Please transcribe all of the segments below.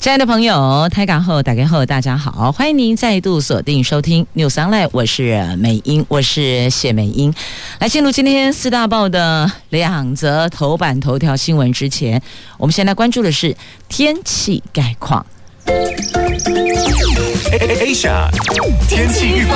亲爱的朋友，台港后打开后，大家好，欢迎您再度锁定收听 News Online，我是美英，我是谢美英。来进入今天四大报的两则头版头条新闻之前，我们先来关注的是天气概况。Asia 天气预报。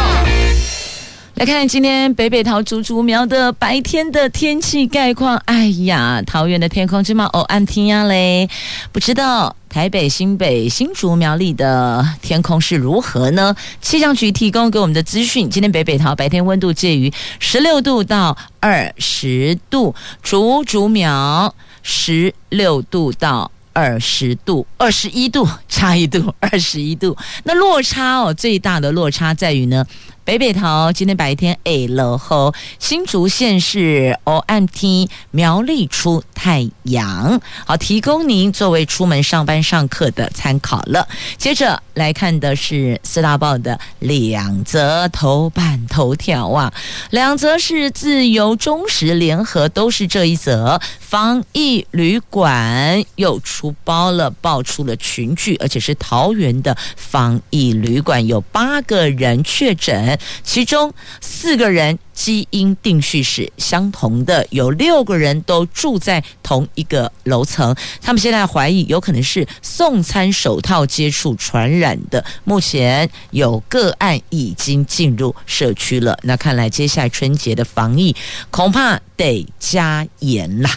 来看今天北北桃竹竹苗的白天的天气概况。哎呀，桃园的天空真嘛哦暗天呀嘞！不知道台北、新北、新竹苗栗的天空是如何呢？气象局提供给我们的资讯：今天北北桃白天温度介于十六度到二十度，竹竹苗十六度到二十度，二十一度差一度，二十一度。那落差哦，最大的落差在于呢。北北桃今天白天 A 了后，新竹县是 OMT 苗栗出太阳，好，提供您作为出门上班上课的参考了。接着来看的是四大报的两则头版头条啊，两则是自由、中时、联合都是这一则，防疫旅馆又出包了，爆出了群聚，而且是桃园的防疫旅馆有八个人确诊。其中四个人基因定序是相同的，有六个人都住在同一个楼层。他们现在怀疑有可能是送餐手套接触传染的。目前有个案已经进入社区了。那看来接下来春节的防疫恐怕得加严啦。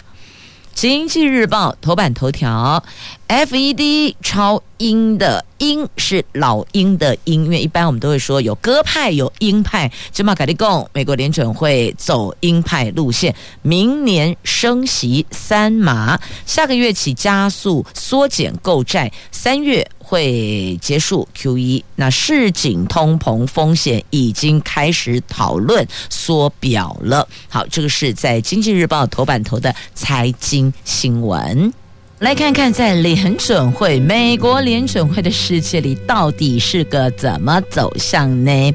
经济日报头版头条：FED 超鹰的鹰是老鹰的鹰，因为一般我们都会说有鸽派有鹰派。芝麻凯利贡，美国联准会走鹰派路线，明年升息三码，下个月起加速缩减购债，三月。会结束 QE，那市井通膨风险已经开始讨论缩表了。好，这个是在《经济日报》头版头的财经新闻。来看看，在联准会、美国联准会的世界里，到底是个怎么走向呢？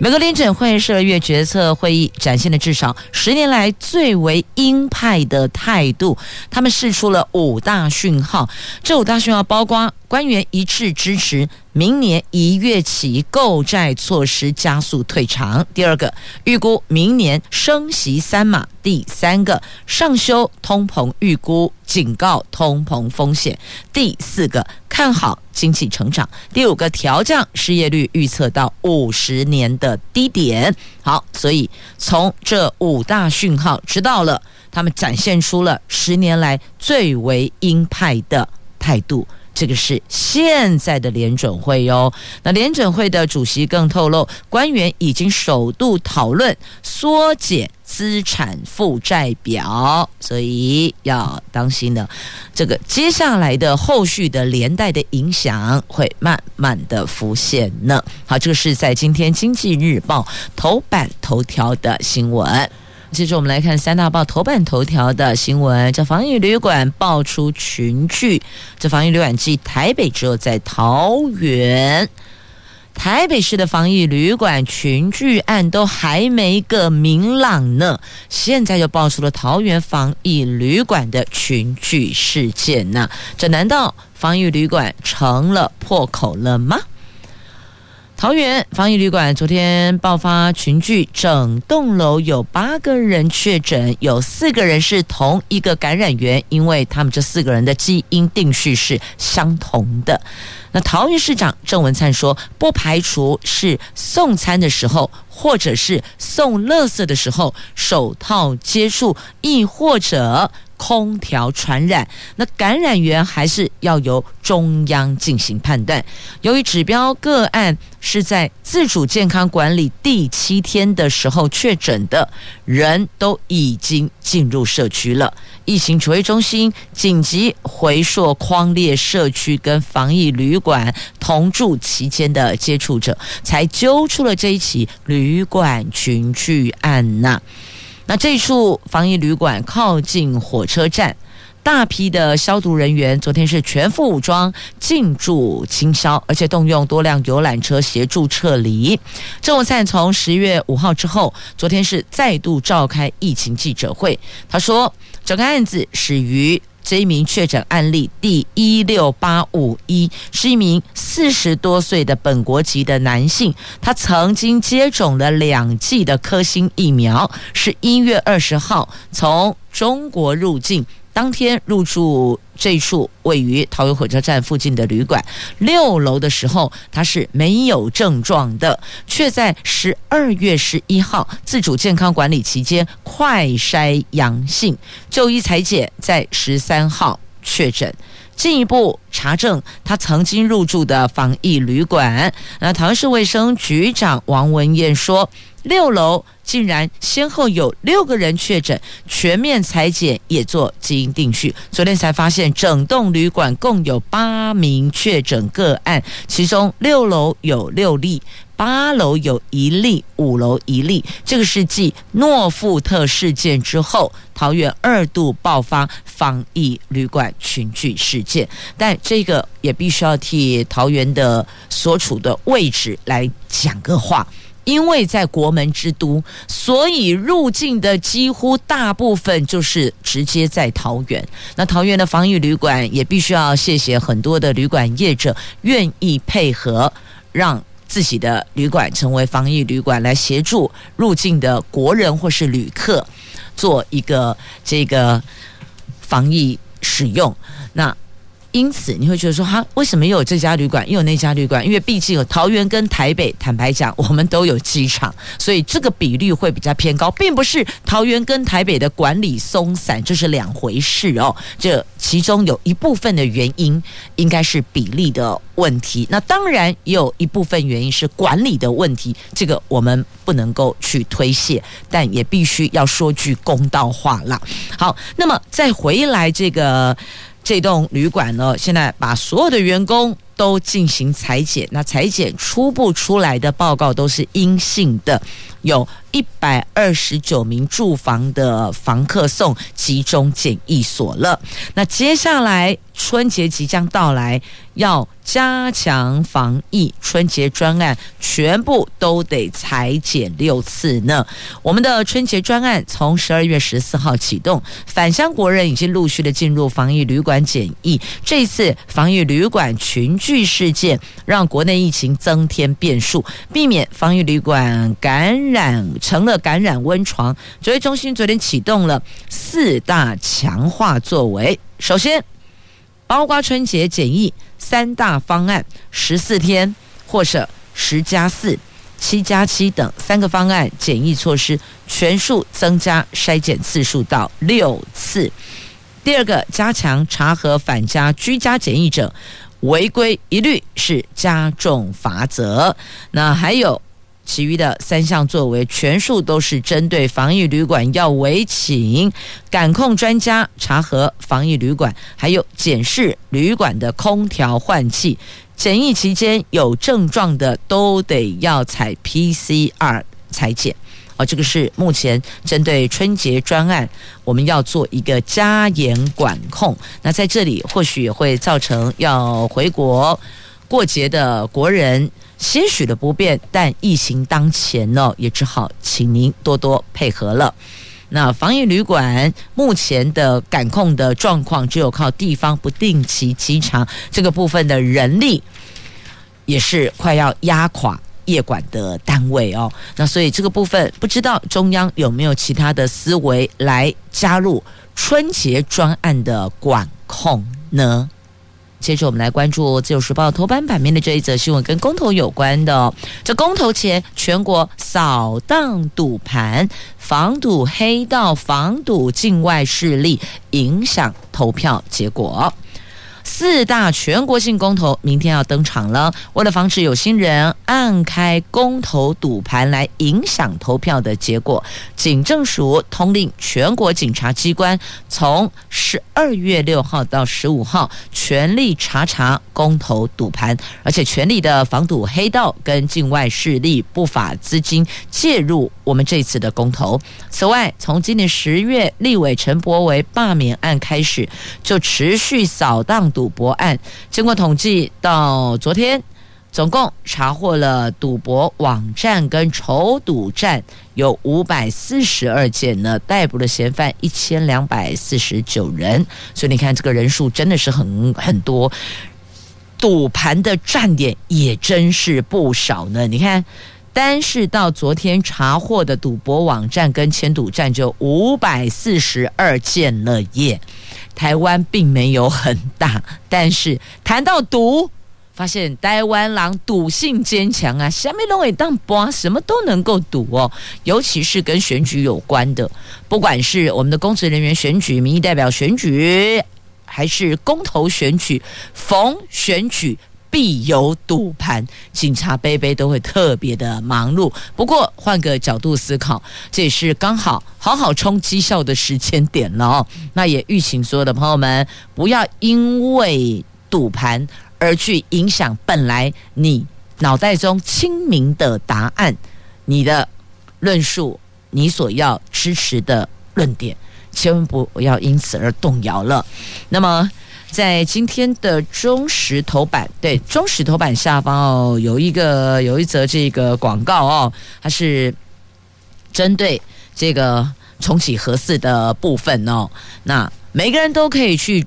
美国联准会十二月决策会议展现了至少十年来最为鹰派的态度，他们释出了五大讯号，这五大讯号包括。官员一致支持明年一月起购债措施加速退场。第二个，预估明年升息三码。第三个，上修通膨预估，警告通膨风险。第四个，看好经济成长。第五个，调降失业率预测到五十年的低点。好，所以从这五大讯号知道了，他们展现出了十年来最为鹰派的态度。这个是现在的联准会哟。那联准会的主席更透露，官员已经首度讨论缩减资产负债表，所以要当心的。这个接下来的后续的连带的影响会慢慢的浮现呢。好，这个是在今天《经济日报》头版头条的新闻。接着我们来看三大报头版头条的新闻，这防疫旅馆爆出群聚，这防疫旅馆继台北之后，在桃园，台北市的防疫旅馆群聚案都还没个明朗呢，现在就爆出了桃园防疫旅馆的群聚事件呢，这难道防疫旅馆成了破口了吗？桃园防疫旅馆昨天爆发群聚，整栋楼有八个人确诊，有四个人是同一个感染源，因为他们这四个人的基因定序是相同的。那桃园市长郑文灿说，不排除是送餐的时候，或者是送垃圾的时候手套接触，亦或者。空调传染，那感染源还是要由中央进行判断。由于指标个案是在自主健康管理第七天的时候确诊的，人都已经进入社区了。疫情指挥中心紧急回溯匡列社区跟防疫旅馆同住期间的接触者，才揪出了这一起旅馆群聚案呐。那这处防疫旅馆靠近火车站。大批的消毒人员昨天是全副武装进驻清消，而且动用多辆游览车协助撤离。郑文灿从十月五号之后，昨天是再度召开疫情记者会。他说，整个案子始于这一名确诊案例第一六八五一，是一名四十多岁的本国籍的男性，他曾经接种了两剂的科兴疫苗，是一月二十号从中国入境。当天入住这处位于桃园火车站附近的旅馆六楼的时候，他是没有症状的，却在十二月十一号自主健康管理期间快筛阳性，就医采检在十三号确诊。进一步查证，他曾经入住的防疫旅馆。那桃园市卫生局长王文彦说，六楼竟然先后有六个人确诊，全面采检也做基因定序。昨天才发现，整栋旅馆共有八名确诊个案，其中六楼有六例。八楼有一例，五楼一例。这个是继诺富特事件之后，桃园二度爆发防疫旅馆群聚事件。但这个也必须要替桃园的所处的位置来讲个话，因为在国门之都，所以入境的几乎大部分就是直接在桃园。那桃园的防疫旅馆也必须要谢谢很多的旅馆业者愿意配合，让。自己的旅馆成为防疫旅馆，来协助入境的国人或是旅客做一个这个防疫使用。那。因此，你会觉得说，哈，为什么又有这家旅馆，又有那家旅馆？因为毕竟有桃园跟台北，坦白讲，我们都有机场，所以这个比率会比较偏高，并不是桃园跟台北的管理松散，这是两回事哦。这其中有一部分的原因，应该是比例的问题。那当然也有一部分原因是管理的问题，这个我们不能够去推卸，但也必须要说句公道话了。好，那么再回来这个。这栋旅馆呢，现在把所有的员工都进行采检，那采检初步出来的报告都是阴性的，有一百二十九名住房的房客送集中检疫所了。那接下来春节即将到来，要加强防疫，春节专案全部都得采检六次呢。我们的春节专案从十二月十四号启动，返乡国人已经陆续的进入防疫旅馆检疫。这次防疫旅馆群聚事件，让国内疫情增添变数，避免防疫旅馆感染成了感染温床。指挥中心昨天启动了四大强化作为，首先包括春节检疫。三大方案，十四天或者十加四、七加七等三个方案检疫措施，全数增加筛检次数到六次。第二个，加强查核返家居家检疫者违规，一律是加重罚则。那还有。其余的三项作为，全数都是针对防疫旅馆，要委请感控专家查核防疫旅馆，还有检视旅馆的空调换气。检疫期间有症状的，都得要采 PCR 采检。哦，这个是目前针对春节专案，我们要做一个加严管控。那在这里或许也会造成要回国过节的国人。些许的不便，但疫情当前呢，也只好请您多多配合了。那防疫旅馆目前的感控的状况，只有靠地方不定期稽查这个部分的人力，也是快要压垮业管的单位哦。那所以这个部分，不知道中央有没有其他的思维来加入春节专案的管控呢？接着我们来关注《自由时报》头版版面的这一则新闻，跟公投有关的哦。这公投前，全国扫荡赌盘，防堵黑道，防堵境外势力，影响投票结果。四大全国性公投明天要登场了。为了防止有心人暗开公投赌盘来影响投票的结果，警政署通令全国警察机关从十二月六号到十五号全力查查公投赌盘，而且全力的防堵黑道跟境外势力不法资金介入我们这次的公投。此外，从今年十月立委陈柏为罢免案开始，就持续扫荡赌博案。经过统计，到昨天，总共查获了赌博网站跟筹赌站有五百四十二件呢，逮捕了嫌犯一千两百四十九人。所以你看，这个人数真的是很很多，赌盘的站点也真是不少呢。你看。单是到昨天查获的赌博网站跟签赌站就五百四十二件了耶。台湾并没有很大，但是谈到赌，发现台湾人赌性坚强啊，什么都会当博，什么都能够赌哦。尤其是跟选举有关的，不管是我们的公职人员选举、民意代表选举，还是公投选举，逢选举。必有赌盘，警察杯杯都会特别的忙碌。不过换个角度思考，这也是刚好好好冲绩效的时间点了哦。那也预请所有的朋友们，不要因为赌盘而去影响本来你脑袋中清明的答案，你的论述，你所要支持的论点，千万不要因此而动摇了。那么。在今天的中时头版，对，中时头版下方哦，有一个有一则这个广告哦，它是针对这个重启核四的部分哦。那每个人都可以去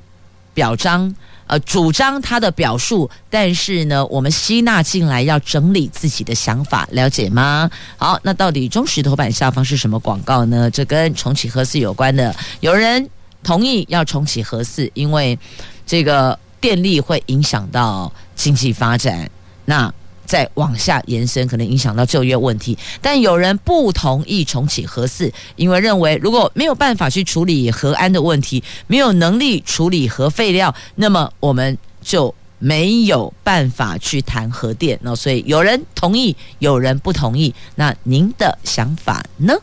表彰呃主张他的表述，但是呢，我们吸纳进来要整理自己的想法，了解吗？好，那到底中石头版下方是什么广告呢？这跟重启核四有关的，有人同意要重启核四，因为。这个电力会影响到经济发展，那再往下延伸，可能影响到就业问题。但有人不同意重启核四，因为认为如果没有办法去处理核安的问题，没有能力处理核废料，那么我们就没有办法去谈核电。那所以有人同意，有人不同意。那您的想法呢？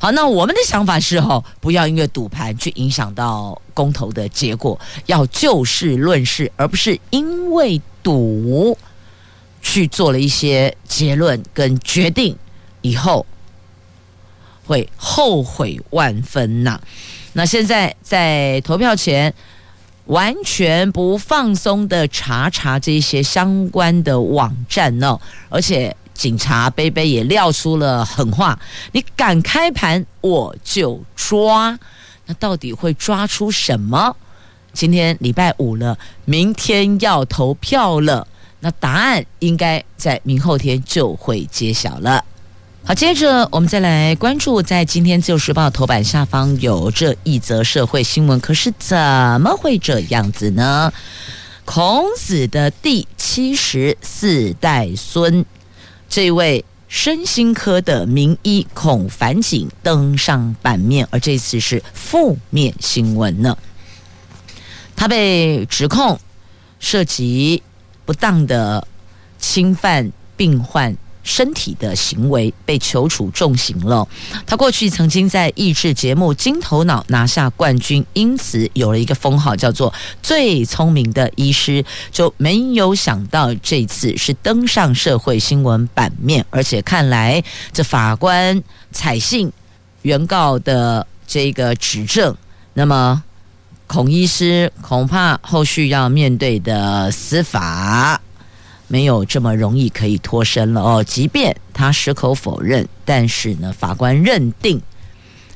好，那我们的想法是哈，不要因为赌盘去影响到公投的结果，要就事论事，而不是因为赌去做了一些结论跟决定，以后会后悔万分呐。那现在在投票前，完全不放松的查查这些相关的网站呢，而且。警察杯杯也撂出了狠话：“你敢开盘，我就抓。”那到底会抓出什么？今天礼拜五了，明天要投票了，那答案应该在明后天就会揭晓了。好，接着我们再来关注，在今天《自由时报》头版下方有这一则社会新闻，可是怎么会这样子呢？孔子的第七十四代孙。这位身心科的名医孔凡锦登上版面，而这次是负面新闻呢。他被指控涉及不当的侵犯病患。身体的行为被求处重刑了。他过去曾经在益智节目《金头脑》拿下冠军，因此有了一个封号，叫做“最聪明的医师”。就没有想到这次是登上社会新闻版面，而且看来这法官采信原告的这个指证，那么孔医师恐怕后续要面对的司法。没有这么容易可以脱身了哦。即便他矢口否认，但是呢，法官认定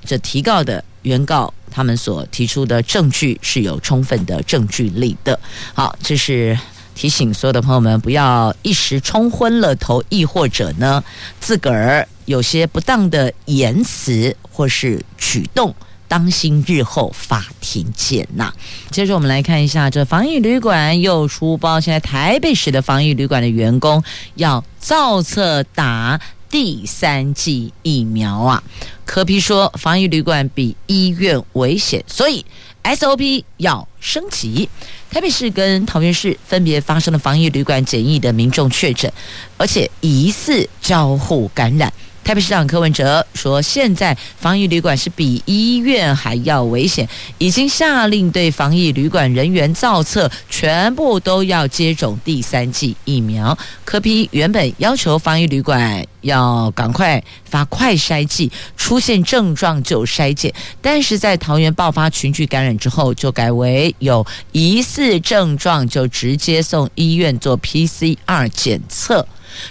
这提告的原告他们所提出的证据是有充分的证据力的。好，这是提醒所有的朋友们不要一时冲昏了头，亦或者呢，自个儿有些不当的言辞或是举动。当心日后法庭见呐！接着我们来看一下，这防疫旅馆又出包，现在台北市的防疫旅馆的员工要造册打第三剂疫苗啊。柯 P 说，防疫旅馆比医院危险，所以 SOP 要升级。台北市跟桃园市分别发生了防疫旅馆检疫的民众确诊，而且疑似交互感染。台北市长柯文哲说：“现在防疫旅馆是比医院还要危险，已经下令对防疫旅馆人员造册，全部都要接种第三剂疫苗。柯 P 原本要求防疫旅馆要赶快发快筛剂，出现症状就筛检，但是在桃园爆发群聚感染之后，就改为有疑似症状就直接送医院做 PCR 检测，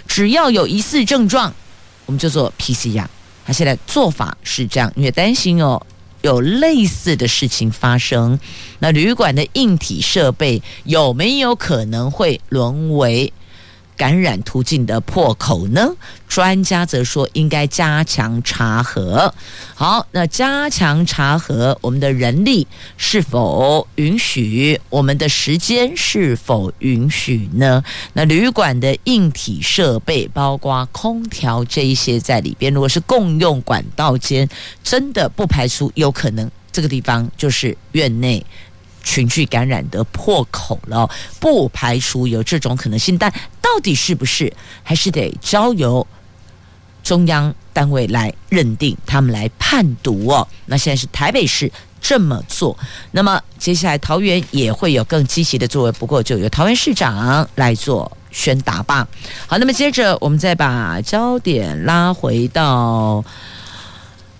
只要有疑似症状。”我们就做 PCR，他现在做法是这样，因为担心哦有类似的事情发生，那旅馆的硬体设备有没有可能会沦为？感染途径的破口呢？专家则说应该加强查核。好，那加强查核，我们的人力是否允许？我们的时间是否允许呢？那旅馆的硬体设备，包括空调这一些在里边，如果是共用管道间，真的不排除有可能这个地方就是院内。群聚感染的破口了，不排除有这种可能性，但到底是不是，还是得交由中央单位来认定，他们来判读哦。那现在是台北市这么做，那么接下来桃园也会有更积极的作为，不过就由桃园市长来做宣达吧。好，那么接着我们再把焦点拉回到。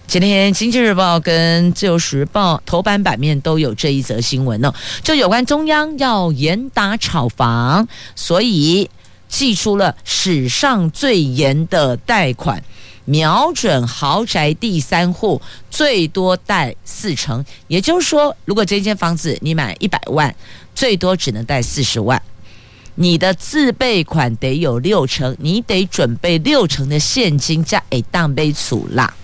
今天《经济日报》跟《自由时报》头版版面都有这一则新闻呢，就有关中央要严打炒房，所以祭出了史上最严的贷款，瞄准豪宅第三户，最多贷四成。也就是说，如果这间房子你买一百万，最多只能贷四十万，你的自备款得有六成，你得准备六成的现金加一当杯醋啦。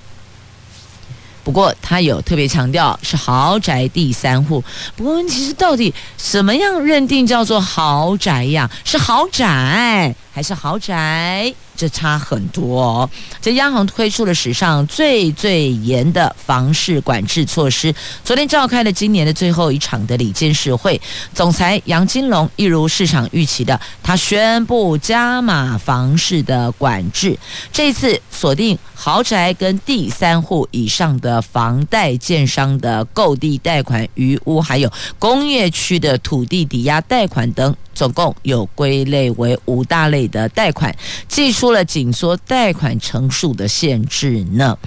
不过他有特别强调是豪宅第三户。不过问题是到底什么样认定叫做豪宅呀？是豪宅还是豪宅？这差很多哦。这央行推出了史上最最严的房市管制措施。昨天召开了今年的最后一场的理监事会，总裁杨金龙一如市场预期的，他宣布加码房市的管制。这次锁定豪宅跟第三户以上的房贷建商的购地贷款、余屋，还有工业区的土地抵押贷款等。总共有归类为五大类的贷款，祭出了紧缩贷款成数的限制呢。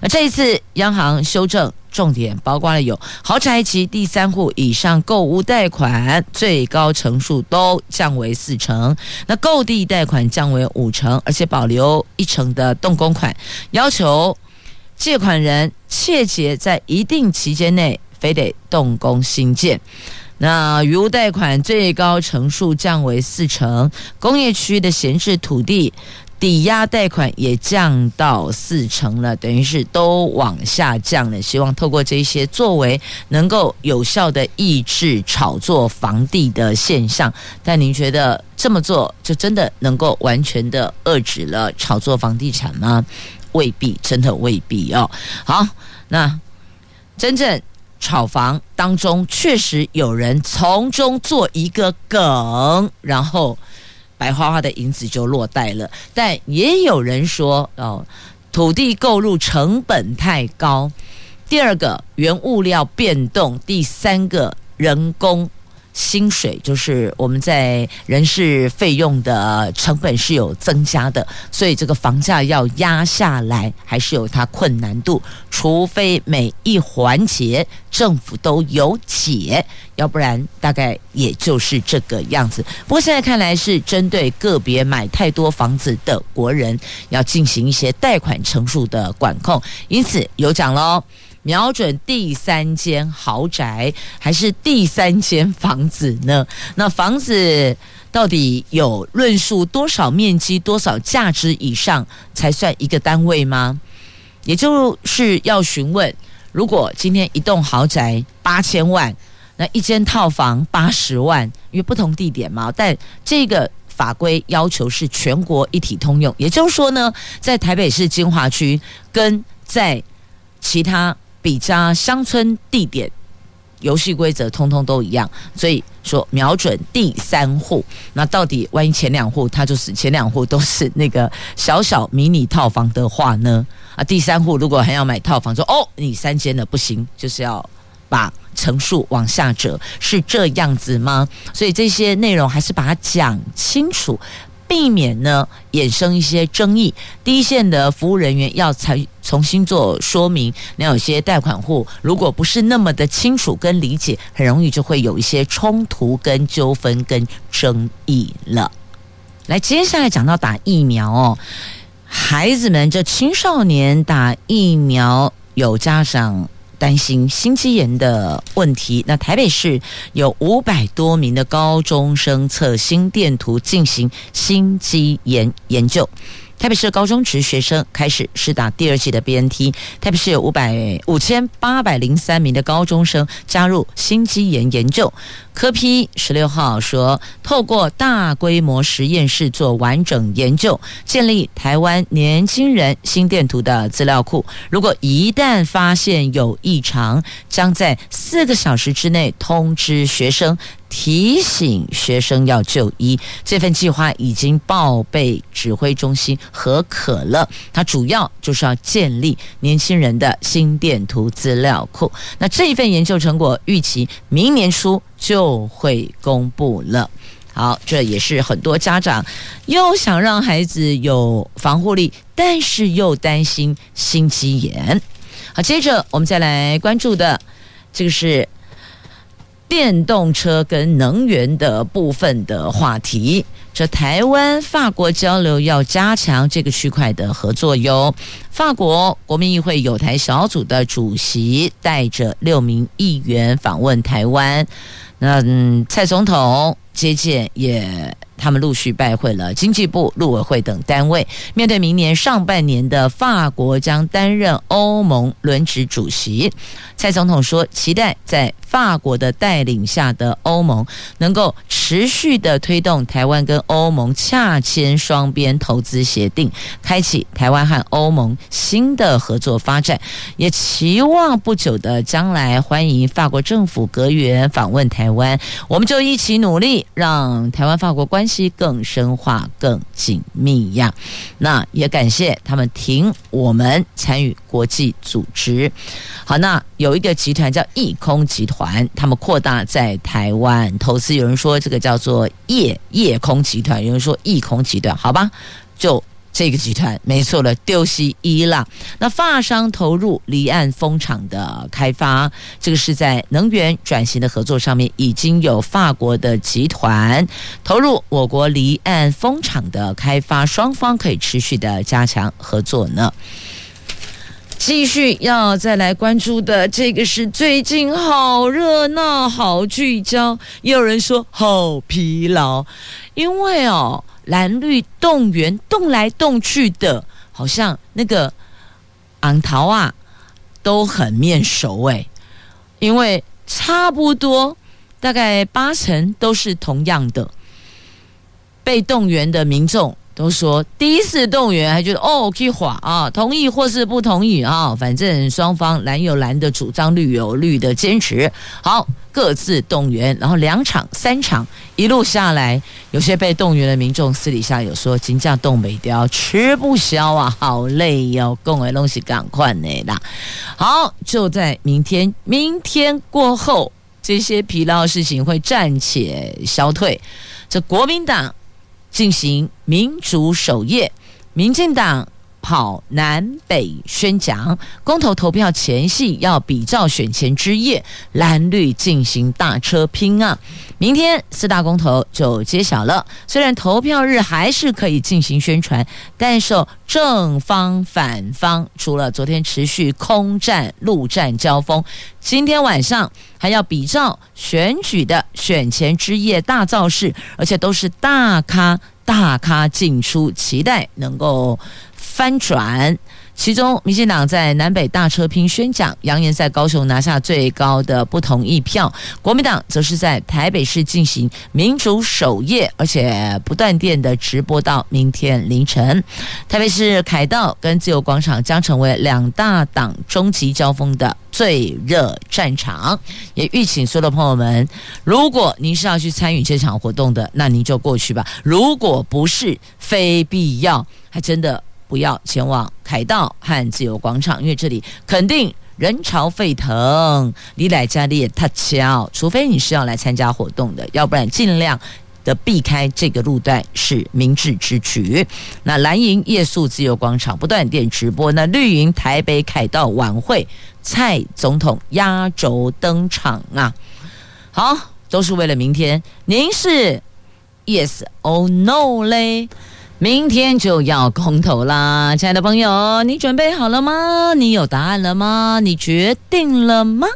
那这一次央行修正重点包括了有豪宅及第三户以上购屋贷款最高成数都降为四成，那购地贷款降为五成，而且保留一成的动工款，要求借款人切结在一定期间内非得动工兴建。那余屋贷款最高成数降为四成，工业区的闲置土地抵押贷款也降到四成了，等于是都往下降了。希望透过这些作为，能够有效的抑制炒作房地的现象。但您觉得这么做就真的能够完全的遏制了炒作房地产吗？未必，真的未必哦。好，那真正。炒房当中确实有人从中做一个梗，然后白花花的银子就落袋了。但也有人说哦，土地购入成本太高，第二个原物料变动，第三个人工。薪水就是我们在人事费用的成本是有增加的，所以这个房价要压下来还是有它困难度，除非每一环节政府都有解，要不然大概也就是这个样子。不过现在看来是针对个别买太多房子的国人要进行一些贷款成数的管控，因此有讲喽。瞄准第三间豪宅还是第三间房子呢？那房子到底有论述多少面积、多少价值以上才算一个单位吗？也就是要询问，如果今天一栋豪宅八千万，那一间套房八十万，因为不同地点嘛，但这个。法规要求是全国一体通用，也就是说呢，在台北市金华区跟在其他比较乡村地点，游戏规则通通都一样，所以说瞄准第三户，那到底万一前两户他就是前两户都是那个小小迷你套房的话呢？啊，第三户如果还要买套房，说哦，你三间的不行，就是要把层数往下折，是这样子吗？所以这些内容还是把它讲清楚。避免呢衍生一些争议，第一线的服务人员要才重新做说明。那有些贷款户如果不是那么的清楚跟理解，很容易就会有一些冲突跟纠纷跟争议了。来，接下来讲到打疫苗哦，孩子们这青少年打疫苗，有家长。担心心肌炎的问题，那台北市有五百多名的高中生测心电图进行心肌炎研究。台北市高中职学生开始试打第二季的 BNT。台北市有五百五千八百零三名的高中生加入心肌炎研究。科 P 十六号说，透过大规模实验室做完整研究，建立台湾年轻人心电图的资料库。如果一旦发现有异常，将在四个小时之内通知学生。提醒学生要就医，这份计划已经报备指挥中心和可了。它主要就是要建立年轻人的心电图资料库。那这一份研究成果预期明年初就会公布了。好，这也是很多家长又想让孩子有防护力，但是又担心心肌炎。好，接着我们再来关注的这个是。电动车跟能源的部分的话题，这台湾法国交流要加强这个区块的合作哟。法国国民议会有台小组的主席带着六名议员访问台湾，那嗯，蔡总统接见也。他们陆续拜会了经济部、陆委会等单位。面对明年上半年的法国将担任欧盟轮值主席，蔡总统说，期待在法国的带领下的欧盟能够持续的推动台湾跟欧盟洽签双边投资协定，开启台湾和欧盟新的合作发展。也期望不久的将来欢迎法国政府阁员访问台湾，我们就一起努力，让台湾法国关系。更深化、更紧密呀。那也感谢他们挺我们参与国际组织。好，那有一个集团叫易空集团，他们扩大在台湾投资。有人说这个叫做夜夜空集团，有人说易空集团，好吧，就。这个集团没错了，丢西伊朗。那法商投入离岸风场的开发，这个是在能源转型的合作上面，已经有法国的集团投入我国离岸风场的开发，双方可以持续的加强合作呢。继续要再来关注的，这个是最近好热闹、好聚焦，也有人说好疲劳，因为哦。蓝绿动员动来动去的，好像那个昂桃啊都很面熟哎，因为差不多大概八成都是同样的被动员的民众。都说第一次动员还觉得哦可以划啊，同意或是不同意啊，反正双方蓝有蓝的主张，绿有绿的坚持，好各自动员，然后两场三场一路下来，有些被动员的民众私底下有说，金价冻未条吃不消啊，好累哟、哦，讲的东西赶快呢啦。好，就在明天，明天过后，这些疲劳事情会暂且消退。这国民党。进行民主守夜，民进党跑南北宣讲，公投投票前夕要比照选前之夜，蓝绿进行大车拼啊！明天四大公投就揭晓了，虽然投票日还是可以进行宣传，但受正方反方除了昨天持续空战、陆战交锋，今天晚上还要比照选举的选前之夜大造势，而且都是大咖大咖进出，期待能够翻转其中，民进党在南北大车拼宣讲，扬言在高雄拿下最高的不同意票；国民党则是在台北市进行民主守夜，而且不断电的直播到明天凌晨。台北市凯道跟自由广场将成为两大党终极交锋的最热战场。也预请所有的朋友们，如果您是要去参与这场活动的，那您就过去吧；如果不是，非必要，还真的。不要前往凯道和自由广场，因为这里肯定人潮沸腾，你来家里也太巧。除非你是要来参加活动的，要不然尽量的避开这个路段是明智之举。那蓝营夜宿自由广场不断电直播，那绿营台北凯道晚会，蔡总统压轴登场啊！好，都是为了明天。您是 Yes or No 嘞？明天就要公投啦，亲爱的朋友，你准备好了吗？你有答案了吗？你决定了吗？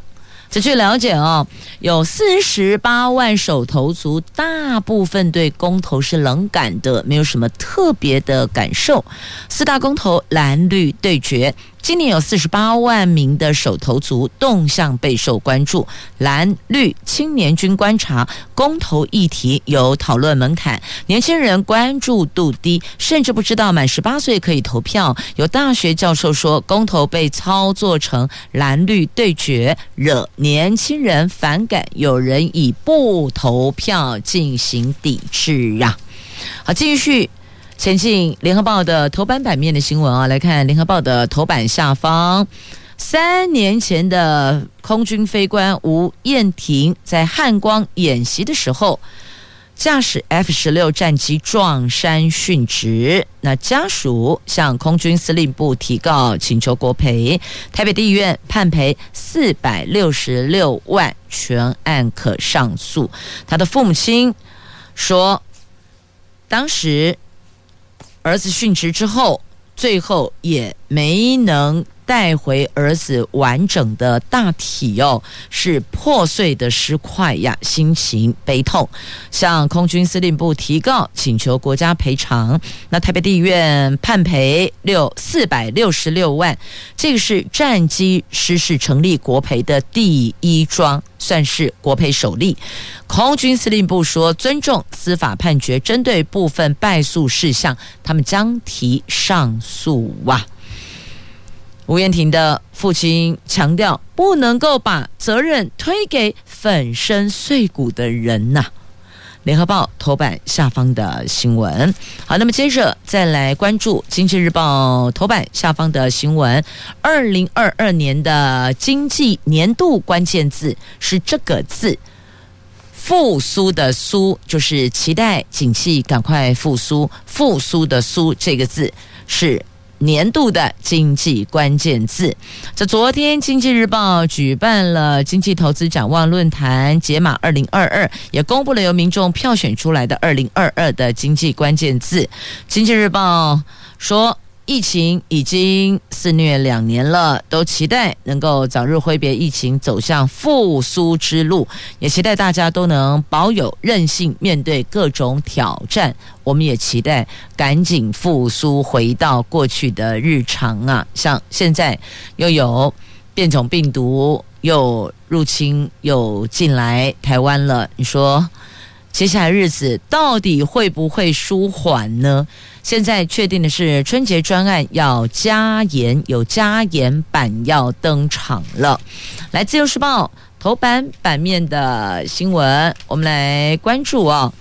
仔细了解哦，有四十八万手头族，大部分对公投是冷感的，没有什么特别的感受。四大公投蓝绿对决。今年有四十八万名的首投族动向备受关注，蓝绿青年军观察公投议题有讨论门槛，年轻人关注度低，甚至不知道满十八岁可以投票。有大学教授说，公投被操作成蓝绿对决，惹年轻人反感，有人以不投票进行抵制啊。好，继续。前进联合报的头版版面的新闻啊，来看联合报的头版下方，三年前的空军飞官吴彦廷在汉光演习的时候，驾驶 F 十六战机撞山殉职，那家属向空军司令部提告，请求国赔，台北地院判赔四百六十六万，全案可上诉。他的父母亲说，当时。儿子殉职之后，最后也没能带回儿子完整的大体哦，是破碎的尸块呀，心情悲痛，向空军司令部提告，请求国家赔偿。那台北地院判赔六四百六十六万，这个是战机失事成立国赔的第一桩。算是国赔首例。空军司令部说，尊重司法判决，针对部分败诉事项，他们将提上诉哇。吴彦婷的父亲强调，不能够把责任推给粉身碎骨的人呐、联合报头版下方的新闻。好，那么接着再来关注经济日报头版下方的新闻。二零二二年的经济年度关键字是这个字“复苏”的“苏”，就是期待景气赶快复苏。复苏的“苏”这个字是。年度的经济关键字，在昨天，《经济日报》举办了经济投资展望论坛，解码二零二二，也公布了由民众票选出来的二零二二的经济关键字。《经济日报》说。疫情已经肆虐两年了，都期待能够早日挥别疫情，走向复苏之路，也期待大家都能保有韧性，面对各种挑战。我们也期待赶紧复苏，回到过去的日常啊！像现在又有变种病毒又入侵又进来台湾了，你说接下来日子到底会不会舒缓呢？现在确定的是，春节专案要加严，有加严版要登场了。来，《自由时报》头版版面的新闻，我们来关注哦。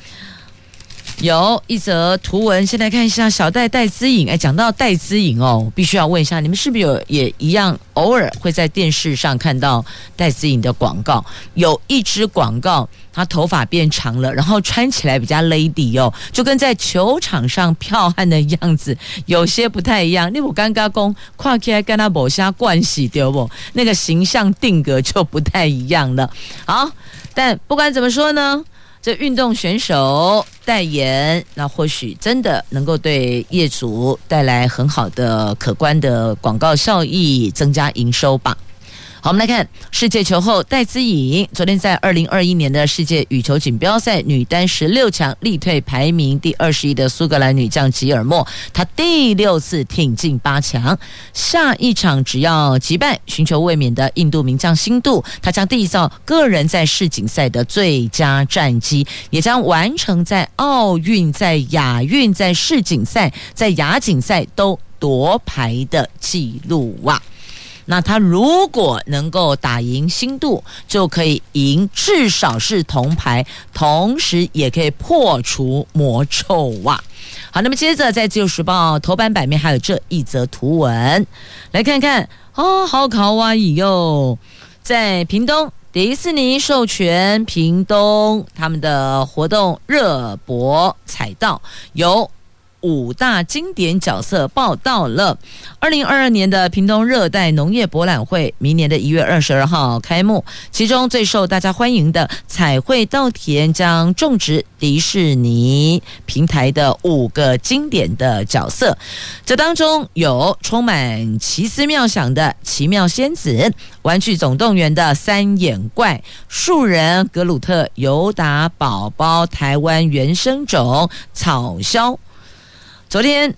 有一则图文，先来看一下小戴戴姿颖。哎，讲到戴姿颖哦，必须要问一下，你们是不是有也一样，偶尔会在电视上看到戴姿颖的广告？有一支广告，她头发变长了，然后穿起来比较 lady 哦，就跟在球场上剽悍的样子有些不太一样。那我刚刚讲跨起来跟他某些关系对不？那个形象定格就不太一样了。好，但不管怎么说呢。这运动选手代言，那或许真的能够对业主带来很好的、可观的广告效益，增加营收吧。好，我们来看世界球后戴资颖，昨天在二零二一年的世界羽球锦标赛女单十六强力退排名第二十一的苏格兰女将吉尔莫，她第六次挺进八强，下一场只要击败寻求卫冕的印度名将辛杜，她将缔造个人在世锦赛的最佳战绩，也将完成在奥运、在亚运、在世锦赛、在亚锦赛都夺牌的纪录哇！那他如果能够打赢新度，就可以赢至少是铜牌，同时也可以破除魔咒哇！好，那么接着在《自由时报》头版版面还有这一则图文，来看看哦，好卡哇伊哟，在屏东迪士尼授权屏东他们的活动热播彩道由。五大经典角色报道了。二零二二年的屏东热带农业博览会，明年的一月二十二号开幕。其中最受大家欢迎的彩绘稻田将种植迪士尼平台的五个经典的角色，这当中有充满奇思妙想的奇妙仙子、玩具总动员的三眼怪、树人格鲁特、尤达宝宝、台湾原生种草鸮。昨天，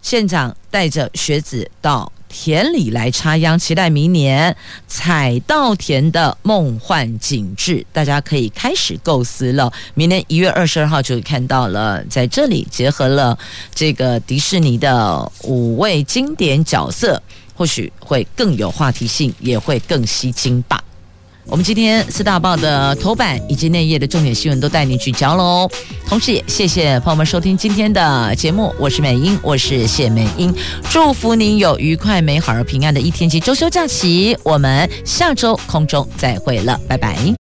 县长带着学子到田里来插秧，期待明年采稻田的梦幻景致。大家可以开始构思了。明年一月二十二号就看到了，在这里结合了这个迪士尼的五位经典角色，或许会更有话题性，也会更吸睛吧。我们今天四大报的头版以及内页的重点新闻都带你聚焦喽，同时也谢谢朋友们收听今天的节目，我是美英，我是谢美英，祝福您有愉快、美好而平安的一天及周休假期，我们下周空中再会了，拜拜。